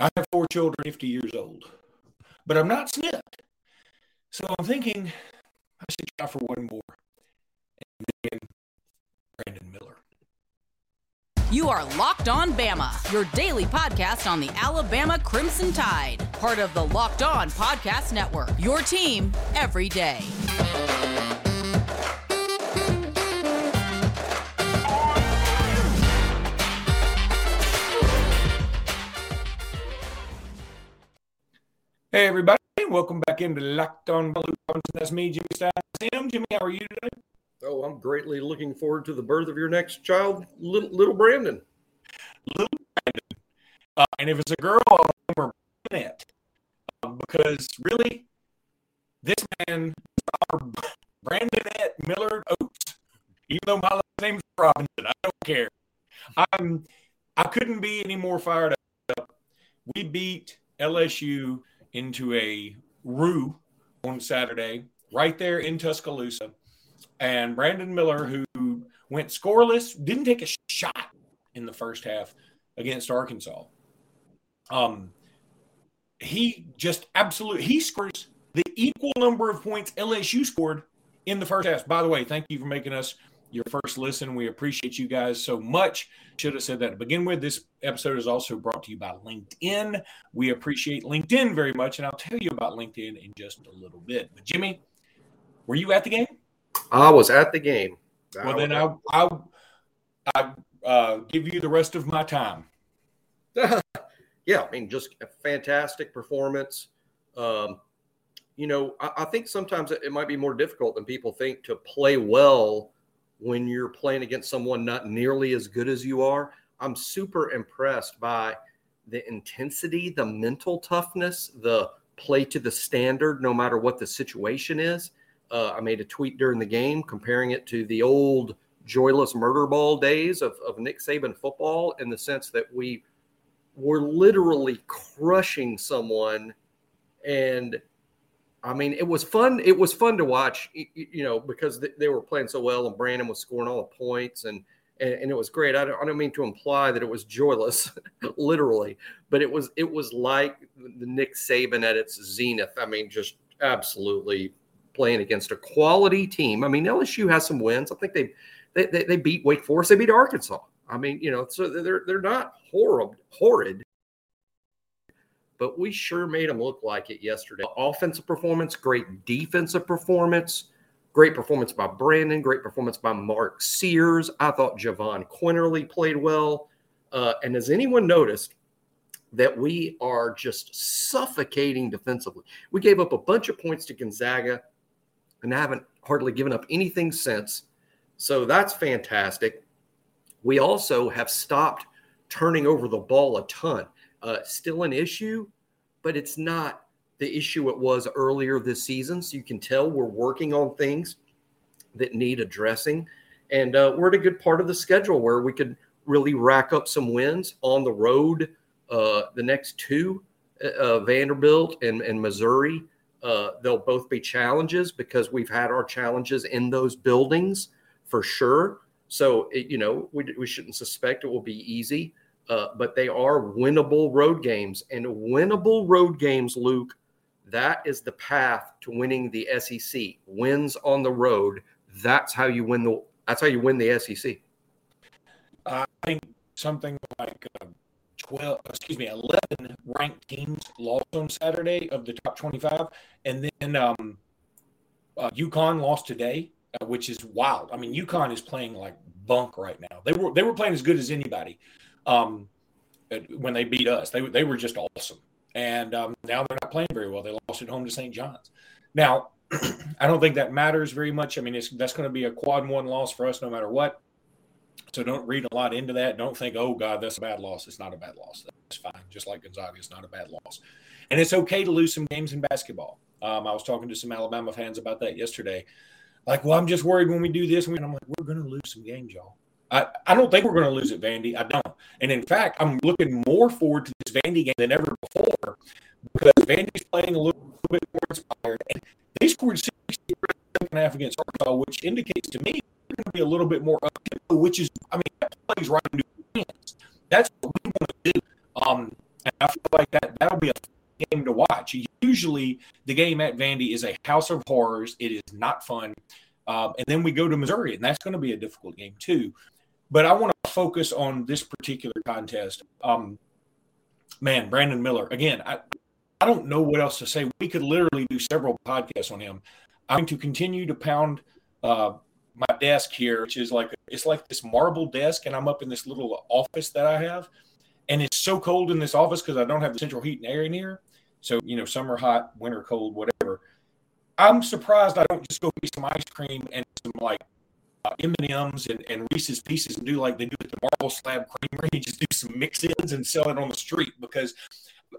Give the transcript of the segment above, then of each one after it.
I have four children, 50 years old, but I'm not snipped. So I'm thinking I should try for one more. And then Brandon Miller. You are Locked On Bama, your daily podcast on the Alabama Crimson Tide, part of the Locked On Podcast Network. Your team every day. Hey, everybody. Welcome back into Locked On Blue That's me, Jimmy Stein. Jimmy, how are you today? Oh, I'm greatly looking forward to the birth of your next child, little, little Brandon. Little Brandon. Uh, and if it's a girl, I'll remember Brandonette. Uh, because really, this man is Brandonette Miller Oates. Even though my last name's Robinson, I don't care. I'm I couldn't be any more fired up. We beat LSU into a rue on Saturday, right there in Tuscaloosa. And Brandon Miller, who went scoreless, didn't take a shot in the first half against Arkansas. Um, he just absolutely he scores the equal number of points LSU scored in the first half. By the way, thank you for making us your first listen. We appreciate you guys so much. Should have said that to begin with. This episode is also brought to you by LinkedIn. We appreciate LinkedIn very much, and I'll tell you about LinkedIn in just a little bit. But Jimmy, were you at the game? I was at the game. Well, then I'll, I'll, I'll uh, give you the rest of my time. yeah, I mean, just a fantastic performance. Um, you know, I, I think sometimes it, it might be more difficult than people think to play well when you're playing against someone not nearly as good as you are. I'm super impressed by the intensity, the mental toughness, the play to the standard, no matter what the situation is. Uh, I made a tweet during the game comparing it to the old joyless murder ball days of, of Nick Saban football in the sense that we were literally crushing someone and I mean, it was fun. It was fun to watch, you know, because they were playing so well and Brandon was scoring all the points and and, it was great. I don't, mean to imply that it was joyless, literally, but it was it was like the Nick Saban at its zenith. I mean, just absolutely playing against a quality team. I mean, LSU has some wins. I think they they, they, they beat Wake Forest. They beat Arkansas. I mean, you know, so they're they're not horrible, horrid but we sure made them look like it yesterday. Offensive performance, great defensive performance, great performance by Brandon, great performance by Mark Sears. I thought Jahvon Quinerly played well. Uh, and has anyone noticed that we are just suffocating defensively? We gave up a bunch of points to Gonzaga and haven't hardly given up anything since. So that's fantastic. We also have stopped turning over the ball a ton uh, still an issue, but it's not the issue it was earlier this season. So you can tell we're working on things that need addressing. And uh, we're at a good part of the schedule where we could really rack up some wins on the road. Uh, the next two, uh, uh Vanderbilt and, and Missouri, uh, they'll both be challenges because we've had our challenges in those buildings for sure. So, it, you know, we, we shouldn't suspect it will be easy uh, but they are winnable road games. And winnable road games, Luke, that is the path to winning the SEC. Wins on the road. That's how you win the. That's how you win the SEC. I think something like uh, twelve, excuse me, eleven ranked teams lost on Saturday of the top twenty-five, and then um, uh, UConn lost today, uh, which is wild. I mean, UConn is playing like bunk right now. They were they were playing as good as anybody um, when they beat us. They, they were just awesome. And um, now they're not playing very well. They lost at home to St. John's. Now, I don't think that matters very much. I mean, that's going to be a quad one loss for us no matter what. So don't read a lot into that. Don't think, oh, God, that's a bad loss. It's not a bad loss. That's fine. Just like Gonzaga, it's not a bad loss. And it's okay to lose some games in basketball. Um, I was talking to some Alabama fans about that yesterday. Like, well, I'm just worried when we do this. And I'm like, we're going to lose some games, y'all. I, I don't think we're going to lose at Vandy. I don't. And in fact, I'm looking more forward to this Vandy game than ever before because Vandy's playing a little bit more inspired. And they scored 60 second half against Arkansas, which indicates to me they're going to be a little bit more up which is, I mean, that plays right into hands. That's what we want to do. Um, and I feel like that, that'll be a game to watch. Usually, the game at Vandy is a house of horrors. It is not fun. Um, and then we go to Missouri, and that's going to be a difficult game too. But I want to focus on this particular contest. Um, man, Brandon Miller. Again, I, I don't know what else to say. We could literally do several podcasts on him. I'm going to continue to pound uh, my desk here, which is like it's like this marble desk, and I'm up in this little office that I have, and it's so cold in this office because I don't have the central heat and air in here. So you know, summer hot, winter cold, whatever. I'm surprised I don't just go get some ice cream and some like uh, M&Ms and, and Reese's Pieces and do like they do at the Marble Slab Creamery, and just do some mix-ins and sell it on the street because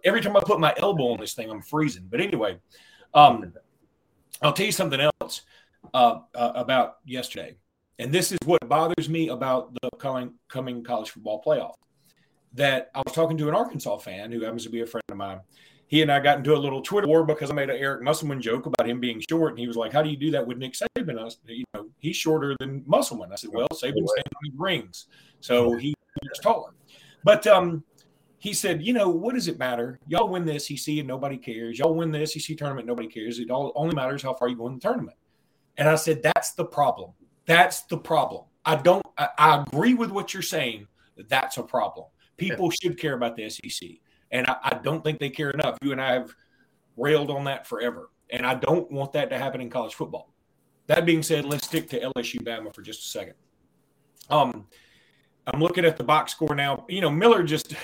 every time I put my elbow on this thing, I'm freezing. But anyway, um, I'll tell you something else uh, uh, about yesterday, and this is what bothers me about the coming coming college football playoff. That I was talking to an Arkansas fan who happens to be a friend of mine. He and I got into a little Twitter war because I made an Eric Musselman joke about him being short, and he was like, "How do you do that with Nick Saban?" I, you know, he's shorter than Musselman. I said, "Well, Saban stands on rings, so he's taller." But um, he said, you know, what does it matter? Y'all win the SEC and nobody cares. Y'all win the SEC tournament, nobody cares. It all only matters how far you go in the tournament. And I said, that's the problem. That's the problem. I don't. I, I agree with what you're saying. That's a problem. People should care about the SEC, and I, I don't think they care enough. You and I have railed on that forever, and I don't want that to happen in college football. That being said, let's stick to LSU Bama for just a second. Um, I'm looking at the box score now. You know, Miller just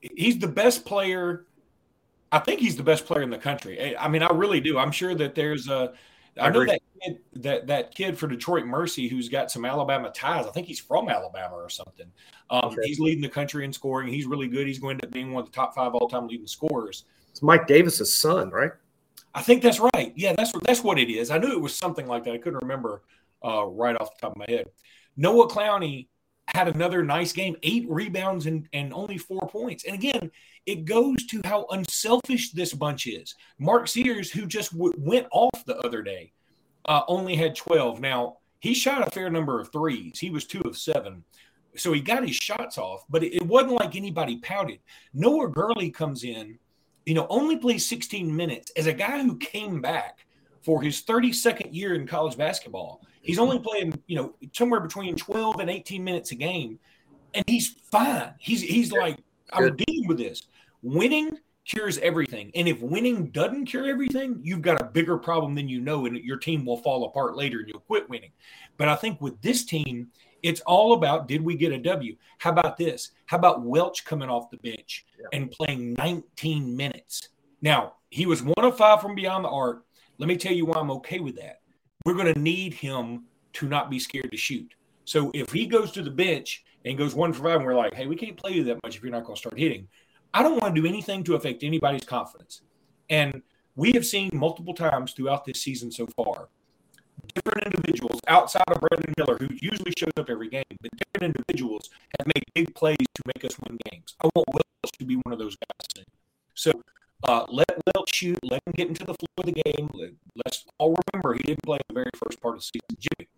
he's the best player. I think he's the best player in the country. I mean, I really do. I'm sure that there's a. I, I know that kid, that that kid for Detroit Mercy who's got some Alabama ties. I think he's from Alabama or something. Um, okay. He's leading the country in scoring. He's really good. He's going to be one of the top five all time leading scorers. It's Mike Davis's son, right? I think that's right. Yeah, that's that's what it is. I knew it was something like that. I couldn't remember uh, right off the top of my head. Noah Clowney had another nice game, eight rebounds and, and only four points. And again, it goes to how unselfish this bunch is. Mark Sears, who just w- went off the other day, uh, only had 12. Now, he shot a fair number of threes. He was two of seven. So he got his shots off, but it, it wasn't like anybody pouted. Noah Gurley comes in, you know, only plays 16 minutes as a guy who came back for his 32nd year in college basketball. He's only playing, you know, somewhere between 12 and 18 minutes a game, and he's fine. He's he's yeah. like, I'm dealing with this. Winning cures everything. And if winning doesn't cure everything, you've got a bigger problem than you know, and your team will fall apart later and you'll quit winning. But I think with this team, it's all about did we get a W? How about this? How about Welch coming off the bench yeah. and playing 19 minutes? Now, he was one of five from beyond the arc. Let me tell you why I'm okay with that we're going to need him to not be scared to shoot. So if he goes to the bench and goes one for five, and we're like, hey, we can't play you that much if you're not going to start hitting. I don't want to do anything to affect anybody's confidence. And we have seen multiple times throughout this season so far different individuals outside of Brandon Miller, who usually shows up every game, but different individuals have made big plays to make us win games. I want Welch to be one of those guys soon. So uh, let Welch shoot. Let him get into the flow of the game. Let, us all remember he didn't play the very first part of the season. Jimmy,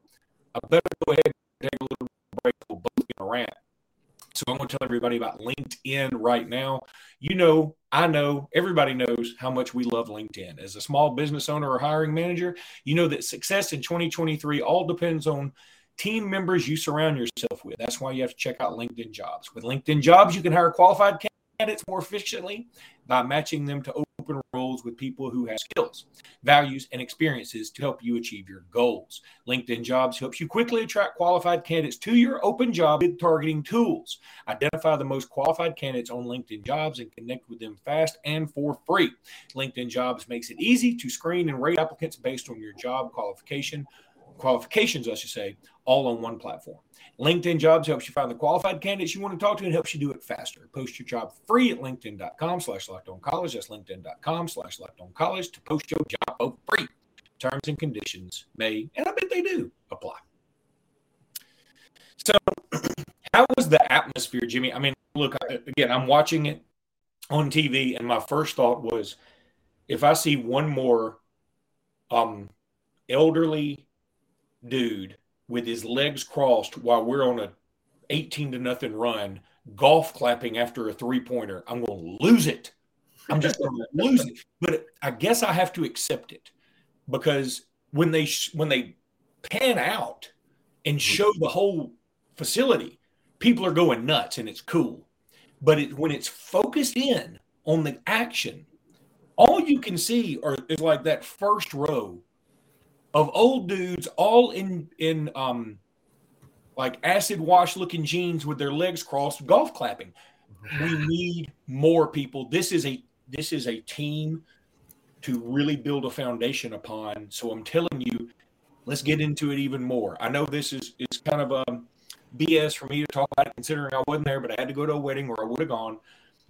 I better go ahead and take a little break. We'll both get a rant. So I'm going to tell everybody about LinkedIn right now. You know, I know, everybody knows how much we love LinkedIn. As a small business owner or hiring manager, you know that success in 2023 all depends on team members you surround yourself with. That's why you have to check out LinkedIn Jobs. With LinkedIn Jobs, you can hire qualified candidates more efficiently by matching them to open roles with people who have skills, values, and experiences to help you achieve your goals. LinkedIn Jobs helps you quickly attract qualified candidates to your open job with targeting tools. Identify the most qualified candidates on LinkedIn Jobs and connect with them fast and for free. LinkedIn Jobs makes it easy to screen and rate applicants based on your job qualification qualifications, I should say, all on one platform. LinkedIn Jobs helps you find the qualified candidates you want to talk to and helps you do it faster. Post your job free at linkedin.com slash college. That's linkedin.com slash college to post your job free. Terms and conditions may, and I bet they do, apply. So, how was the atmosphere, Jimmy? I mean, look, again, I'm watching it on TV, and my first thought was if I see one more um, elderly dude with his legs crossed while we're on a 18 to nothing run, golf clapping after a three pointer, I'm going to lose it. I'm just going to lose it. But I guess I have to accept it because when they when they pan out and show the whole facility, people are going nuts and it's cool. But it, when it's focused in on the action, all you can see are is like that first row of old dudes all in in um like acid wash looking jeans with their legs crossed golf clapping. We need more people. This is a this is a team to really build a foundation upon. So i'm telling you let's get into it even more. I know this is it's kind of a um, bs for me to talk about it considering i wasn't there but i had to go to a wedding where i would have gone.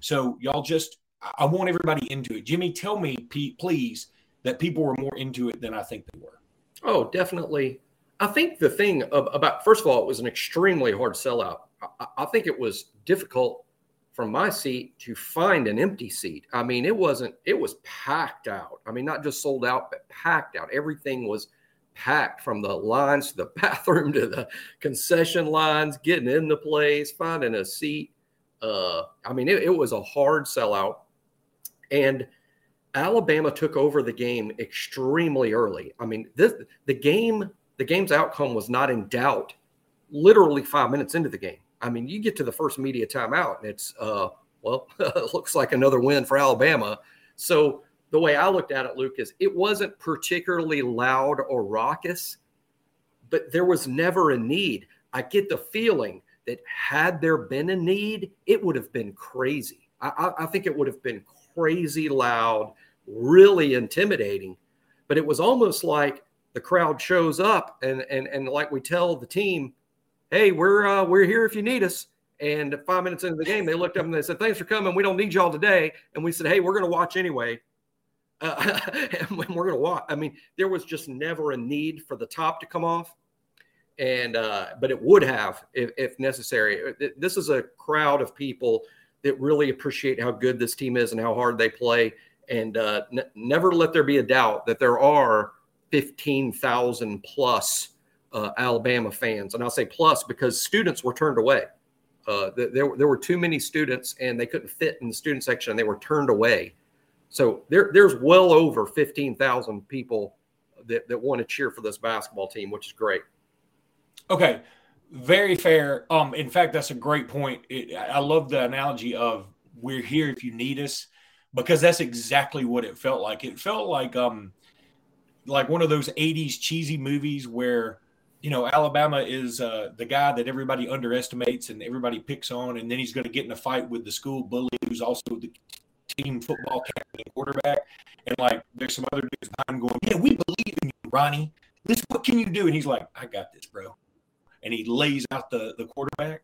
So y'all just i want everybody into it. Jimmy tell me please that people were more into it than i think they were Oh, definitely. I think the thing about first of all, it was an extremely hard sellout. I, I think it was difficult from my seat to find an empty seat. I mean, it wasn't. It was packed out. I mean, not just sold out, but packed out. Everything was packed from the lines to the bathroom to the concession lines, getting in the place, finding a seat. Uh, I mean, it, it was a hard sellout, and Alabama took over the game extremely early. I mean, this the game, the game's outcome was not in doubt. Literally five minutes into the game. I mean, you get to the first media timeout, and it's uh, well, looks like another win for Alabama. So the way I looked at it, Luke, is it wasn't particularly loud or raucous, but there was never a need. I get the feeling that had there been a need, it would have been crazy. I, I think it would have been crazy loud, really intimidating. But it was almost like the crowd shows up and and and like we tell the team, "Hey, we're uh, we're here if you need us." And five minutes into the game, they looked up and they said, "Thanks for coming. We don't need y'all today." And we said, "Hey, we're going to watch anyway." Uh, and we're going to watch. I mean, there was just never a need for the top to come off, and uh, but it would have if, if necessary. This is a crowd of people that really appreciate how good this team is and how hard they play. And uh, n- never let there be a doubt that there are 15,000 plus uh, Alabama fans. And I'll say plus because students were turned away. Uh, there, there were too many students and they couldn't fit in the student section and they were turned away. So there, there's well over 15,000 people that, that want to cheer for this basketball team, which is great. Okay. Very fair. Um, in fact, that's a great point. It, I love the analogy of we're here if you need us, because that's exactly what it felt like. It felt like um, like one of those '80s cheesy movies where you know Alabama is uh, the guy that everybody underestimates and everybody picks on, and then he's going to get in a fight with the school bully who's also the team football captain and quarterback, and like there's some other dudes behind going, "Yeah, we believe in you, Ronnie. This what can you do?" And he's like, "I got this, bro." And he lays out the the quarterback,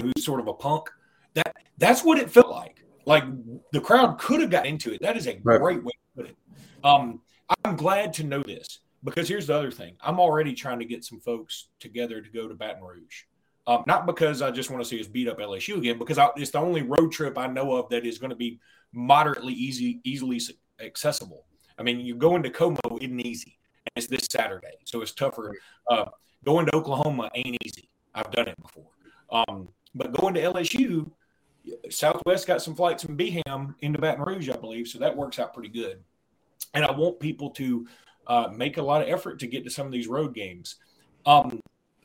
who's sort of a punk. That that's what it felt like. Like the crowd could have got into it. That is a right. great way to put it. Um, I'm glad to know this because here's the other thing. I'm already trying to get some folks together to go to Baton Rouge. Um, not because I just want to see us beat up LSU again, because I, it's the only road trip I know of that is going to be moderately easy, easily accessible. I mean, you're going to Como isn't easy, and it's this Saturday, so it's tougher. Uh, Going to Oklahoma ain't easy. I've done it before. Um, but going to LSU, Southwest got some flights from Beham into Baton Rouge, I believe. So that works out pretty good. And I want people to uh, make a lot of effort to get to some of these road games. Um,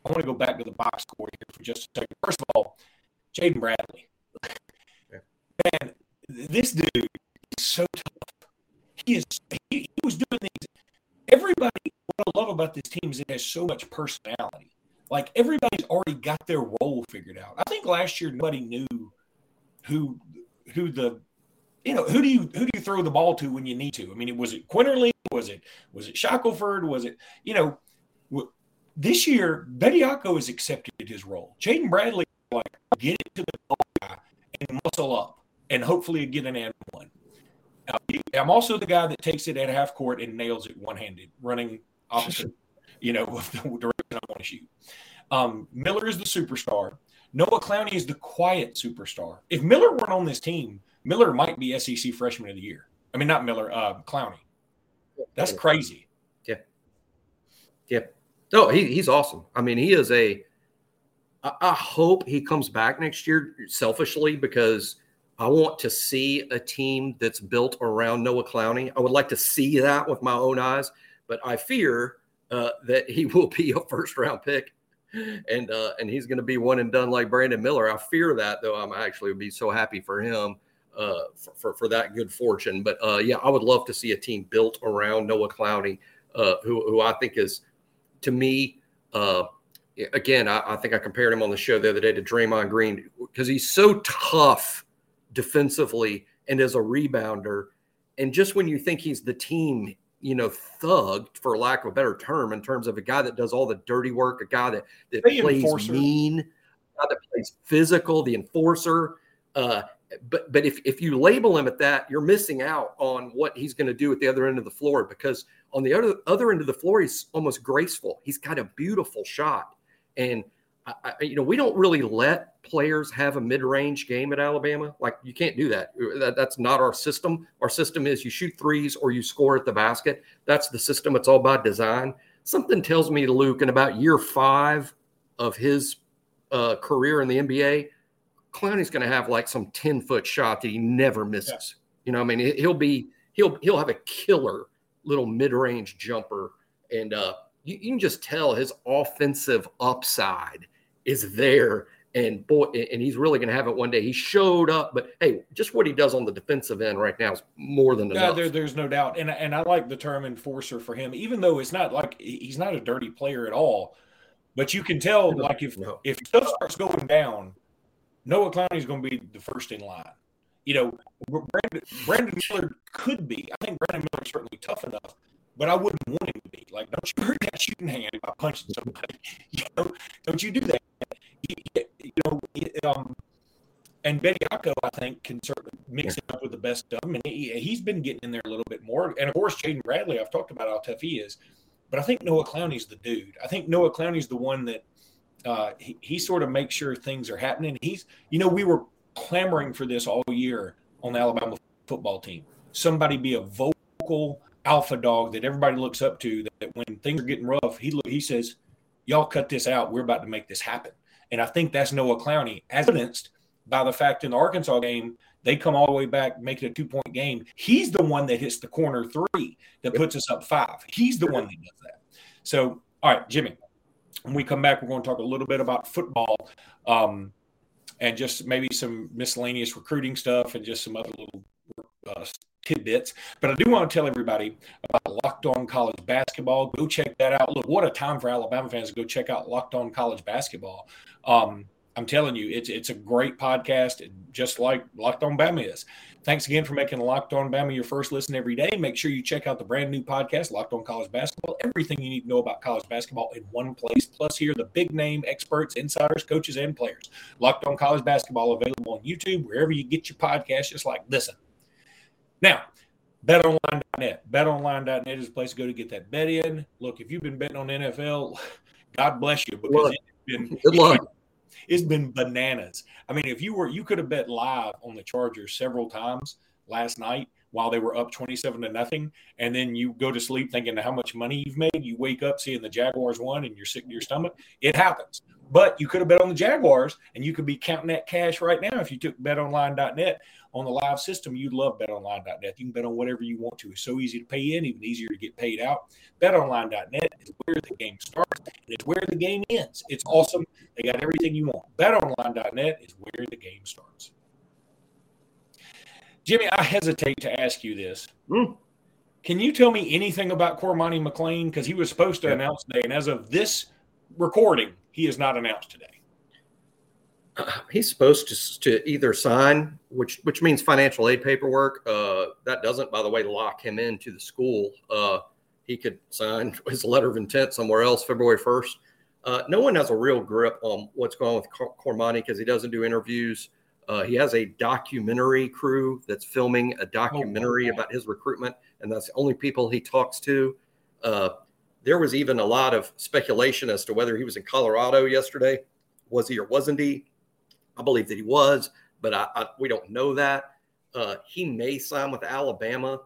I want to go back to the box score here for just a second. First of all, Jaden Bradley. Man, this dude is so tough. He is. He, he was doing these. Everybody what I love about this team is it has so much personality. Like everybody's already got their role figured out. I think last year nobody knew who who the you know who do you who do you throw the ball to when you need to? I mean, it was it Quinerly? Was it was it Shackelford? Was it you know? This year, Bediako has accepted his role. Jaden Bradley, like, get it to the guy and muscle up, and hopefully get an and one. Uh, I'm also the guy that takes it at half court and nails it one handed, running opposite, you know, of the direction I want to shoot. Um, Miller is the superstar. Noah Clowney is the quiet superstar. If Miller weren't on this team, Miller might be SEC Freshman of the Year. I mean, not Miller, uh, Clowney. That's crazy. Yeah. Yeah. No, he, he's awesome. I mean, he is a. I, I hope he comes back next year selfishly because I want to see a team that's built around Noah Clowney. I would like to see that with my own eyes, but I fear uh, that he will be a first round pick and uh, and he's going to be one and done like Brandon Miller. I fear that though. I'm actually be so happy for him uh, for, for, for that good fortune. But uh, yeah, I would love to see a team built around Noah Clowney, uh, who who I think is to me. Uh, again, I, I, think I compared him on the show the other day to Draymond Green because he's so tough defensively and as a rebounder. And just when you think he's the team you know, thug, for lack of a better term, in terms of a guy that does all the dirty work, a guy that, that plays enforcer. mean, a guy that plays physical, the enforcer. Uh, but but if, if you label him at that, you're missing out on what he's going to do at the other end of the floor because on the other other end of the floor, he's almost graceful. He's got a beautiful shot. And I, you know, we don't really let players have a mid-range game at Alabama. Like you can't do that. that. That's not our system. Our system is you shoot threes or you score at the basket. That's the system. It's all by design. Something tells me, Luke, in about year five of his uh, career in the NBA, Clowney's going to have like some ten-foot shot that he never misses. Yeah. You know, I mean, he'll be he'll he'll have a killer little mid-range jumper, and uh, you, you can just tell his offensive upside is there. And boy, and he's really going to have it one day. He showed up, but hey, just what he does on the defensive end right now is more than enough. Yeah, there, there's no doubt. And and I like the term enforcer for him, even though it's not like he's not a dirty player at all. But you can tell, like if no. if stuff starts going down, Noah Clowney's going to be the first in line. You know, Brandon, Brandon Miller could be. I think Brandon Miller's certainly tough enough but I wouldn't want him to be. Like, don't you hurt that shooting hand by punching somebody? You know, don't you do that? You, know, um, and Bediako, I think, can certainly mix it up with the best of them. And he, has been getting in there a little bit more. And of course, Jaden Bradley, I've talked about how tough he is. But I think Noah Clowney's the dude. I think Noah Clowney's the one that uh, he, he sort of makes sure things are happening. He's, you know, we were clamoring for this all year on the Alabama football team. Somebody be a vocal alpha dog that everybody looks up to. That when things are getting rough, he he says, "Y'all cut this out. We're about to make this happen." And I think that's Noah Clowney, evidenced by the fact in the Arkansas game they come all the way back, make it a two point game. He's the one that hits the corner three that puts us up five. He's the one that does that. So, all right, Jimmy, when we come back, we're going to talk a little bit about football um, and just maybe some miscellaneous recruiting stuff and just some other little uh, tidbits. But I do want to tell everybody about Locked On College Basketball. Go check that out. Look, what a time for Alabama fans to go check out Locked On College Basketball. Um, I'm telling you, it's it's a great podcast, just like Locked On Bama is. Thanks again for making Locked On Bama your first listen every day. Make sure you check out the brand new podcast, Locked On College Basketball. Everything you need to know about college basketball in one place. Plus, here the big name experts, insiders, coaches, and players. Locked On College Basketball available on YouTube, wherever you get your podcast. Just like listen. Now, betonline.net. Betonline.net is a place to go to get that bet in. Look, if you've been betting on NFL, God bless you because it's been good luck. It's been bananas. I mean, if you were you could have bet live on the Chargers several times last night while they were up 27 to nothing and then you go to sleep thinking how much money you've made you wake up seeing the jaguars won and you're sick to your stomach it happens but you could have bet on the jaguars and you could be counting that cash right now if you took betonline.net on the live system, You'd love betonline.net. You can bet on whatever you want to. It's so easy to pay in, even easier to get paid out. Betonline.net is where the game starts and it's where the game ends. It's awesome. They got everything you want. Betonline.net is where the game starts. Jimmy, I hesitate to ask you this. Mm. Can you tell me anything about Cormani McClain? Because he was supposed to yeah. announce today, and as of this recording, he is not announced today. he's supposed to, to either sign, which which means financial aid paperwork. Uh, that doesn't, by the way, lock him into the school. Uh, he could sign his letter of intent somewhere else February first. Uh, no one has a real grip on what's going on with Cormani because he doesn't do interviews. Uh, he has a documentary crew that's filming a documentary oh, about his recruitment, and that's the only people he talks to. Uh, there was even a lot of speculation as to whether he was in Colorado yesterday. Was he or wasn't he? I believe that he was, but I, I we don't know that. Uh, he may sign with Alabama.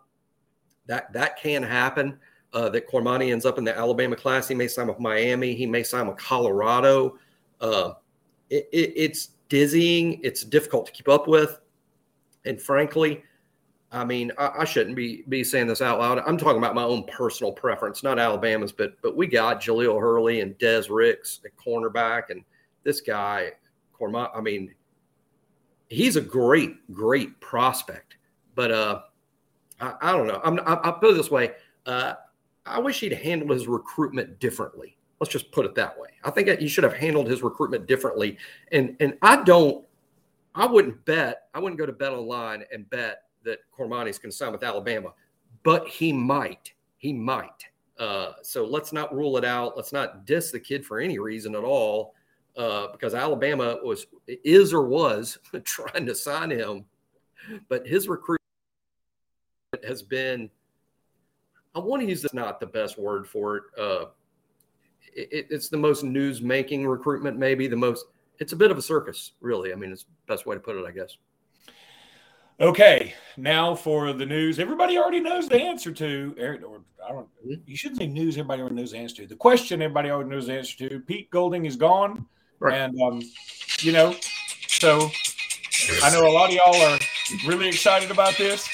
That that can happen. Uh, that Cormani ends up in the Alabama class. He may sign with Miami. He may sign with Colorado. Uh, it, it, it's dizzying. It's difficult to keep up with. And frankly, I mean, I, I, shouldn't be be saying this out loud. I'm talking about my own personal preference, not Alabama's, but but we got Jahlil Hurley and Des Ricks at cornerback, and this guy, Corma. I mean, he's a great, great prospect. But uh, I, I don't know. I'm, I, I'll put it this way. Uh, I wish he'd handled his recruitment differently. Let's just put it that way. I think he should have handled his recruitment differently. And and I don't. I wouldn't bet. I wouldn't go to Bet Online and bet that Cormani's going to sign with Alabama, but he might. He might. Uh, so let's not rule it out. Let's not diss the kid for any reason at all, uh, because Alabama was is or was trying to sign him, but his recruitment has been. I want to use this not the best word for it. Uh, it it's the most news making recruitment, maybe the most. It's a bit of a circus, really. I mean, it's the best way to put it, I guess. Okay, now for the news. Everybody already knows the answer to. Or I don't. You shouldn't say news. Everybody already knows the answer to the question. Everybody already knows the answer to. Pete Golding is gone, right. and um, you know, so I know a lot of y'all are really excited about this,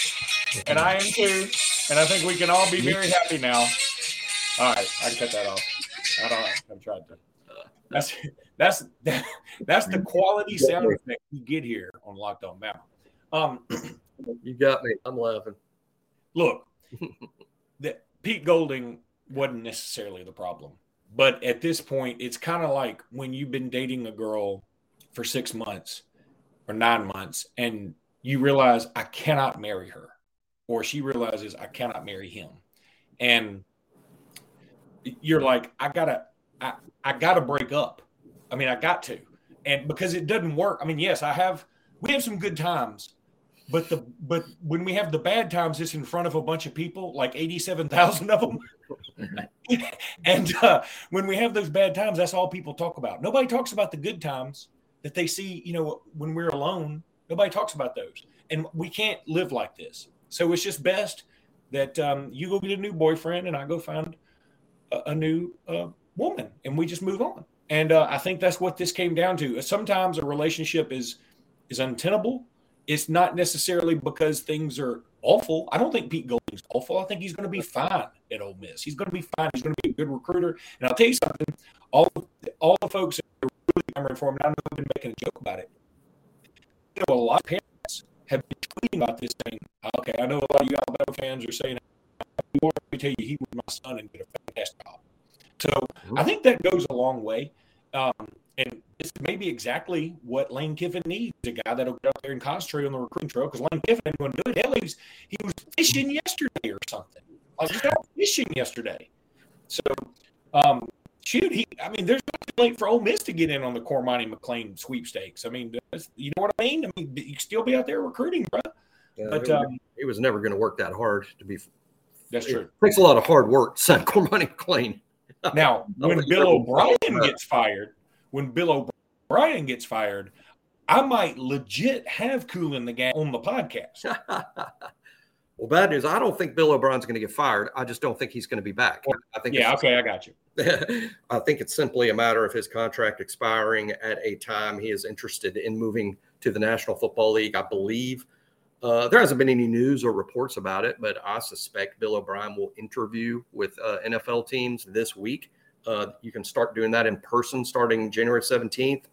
and I am too. And I think we can all be very happy now. All right, I can cut that off. I don't. I'm trying to. That's that's that's the quality sound effect you get here on Locked On Bama. Um, you got me. I'm laughing. Look, that Pete Golding wasn't necessarily the problem, but at this point, it's kind of like when you've been dating a girl for six months or nine months, and you realize I cannot marry her, or she realizes I cannot marry him, and you're like, I gotta, I, I gotta break up. I mean, I got to, and because it doesn't work. I mean, yes, I have. We have some good times, but the but when we have the bad times, it's in front of a bunch of people, like eighty-seven thousand of them. and uh, when we have those bad times, that's all people talk about. Nobody talks about the good times that they see. You know, when we're alone, nobody talks about those, and we can't live like this. So it's just best that um, you go get a new boyfriend, and I go find a, a new uh, woman, and we just move on. And uh, I think that's what this came down to. Sometimes a relationship is is untenable it's not necessarily because things are awful. I don't think Pete Golding's awful. I think he's going to be fine at Ole Miss. He's going to be fine. He's going to be a good recruiter. And I'll tell you something: all all the folks that are really clamoring for him, and I know I've been making a joke about it. You know, a lot of parents have been tweeting about this thing. Okay, I know a lot of you Alabama fans are saying, "Let me tell you, he was my son and did a fantastic job." So. I think that goes a long way. Um, and it's maybe exactly what Lane Kiffin needs a guy that'll get out there and concentrate on the recruiting trail because Lane Kiffin ain't going to do it. Hell, he was, he was fishing yesterday or something. Like he was fishing yesterday. So, um, shoot, he, I mean, there's nothing late for Ole Miss to get in on the Cormani McClain sweepstakes. I mean, you know what I mean? I mean, you can still be out there recruiting, bro. Yeah, but um, he was never going to work that hard to be. That's true. It takes a lot of hard work sign Cormani McClain. Now, when Bill O'Brien gets fired, when Bill O'Brien gets fired, I might legit have Kool & the Gang on the podcast. well, bad news. I don't think Bill O'Brien's going to get fired. I just don't think he's going to be back. I think. Yeah. Okay. I got you. I think it's simply a matter of his contract expiring at a time he is interested in moving to the National Football League. I believe uh, there hasn't been any news or reports about it, but I suspect Bill O'Brien will interview with uh, NFL teams this week. Uh, you can start doing that in person starting January 17th.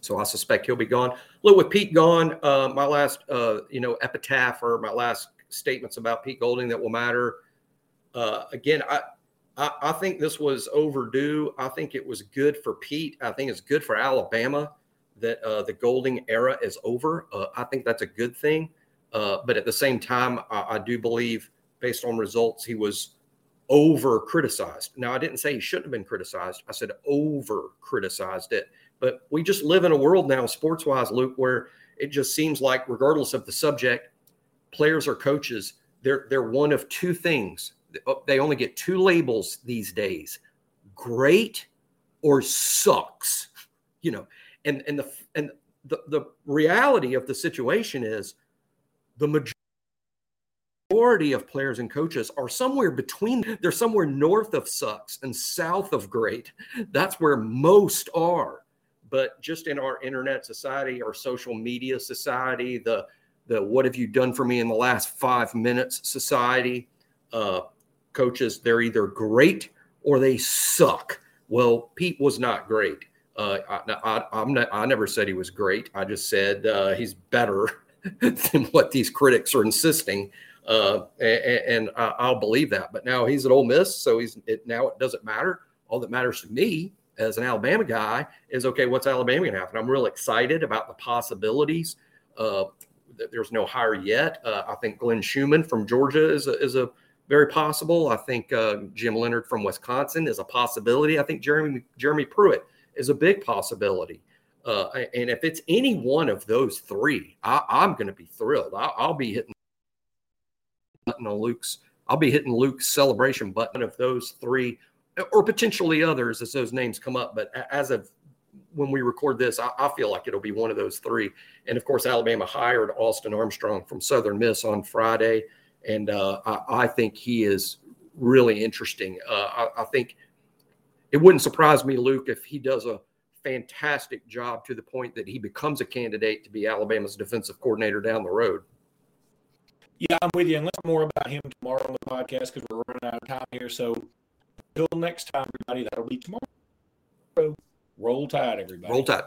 So I suspect he'll be gone. Look, with Pete gone, uh, my last, uh, you know, epitaph or my last statements about Pete Golding that will matter. Uh, again, I, I, I think this was overdue. I think it was good for Pete. I think it's good for Alabama that uh, the Golding era is over. Uh, I think that's a good thing. Uh, but at the same time, I, I do believe, based on results, he was over criticized. Now, I didn't say he shouldn't have been criticized. I said over criticized it. But we just live in a world now, sports wise, Luke, where it just seems like, regardless of the subject, players or coaches, they're, they're one of two things. Oh, they only get two labels these days great or sucks, you know. And, and, the, and the, the reality of the situation is the majority majority of players and coaches are somewhere between they're somewhere north of sucks and south of great that's where most are but just in our internet society our social media society the the "What have you done for me in the last five minutes?" society. Uh, coaches, they're either great or they suck. Well, Pete was not great. Uh, I, I, not, I never said he was great. I just said uh, he's better than what these critics are insisting, uh, and, and, I'll believe that. But now he's at Ole Miss, so he's it, now it doesn't matter. All that matters to me as an Alabama guy is okay. What's Alabama going to happen? I'm real excited about the possibilities. Uh, there's no hire yet. Uh, I think Glenn Schumann from Georgia is a, is a very possible. I think uh, Jim Leonhard from Wisconsin is a possibility. I think Jeremy Jeremy Pruitt is a big possibility. Uh, and if it's any one of those three, I, am going to be thrilled. I, will be hitting button on Luke's. I'll be hitting Luke's celebration button of those three, or potentially others as those names come up. But as of when we record this, I, I feel like it'll be one of those three. And of course, Alabama hired Austin Armstrong from Southern Miss on Friday, and uh, I, I, think he is really interesting. Uh, I, I think it wouldn't surprise me, Luke, if he does a fantastic job to the point that he becomes a candidate to be Alabama's defensive coordinator down the road. Yeah, I'm with you. And let's more about him tomorrow on the podcast because we're running out of time here. So until next time, everybody, that'll be tomorrow. Roll Tide, everybody. Roll Tide.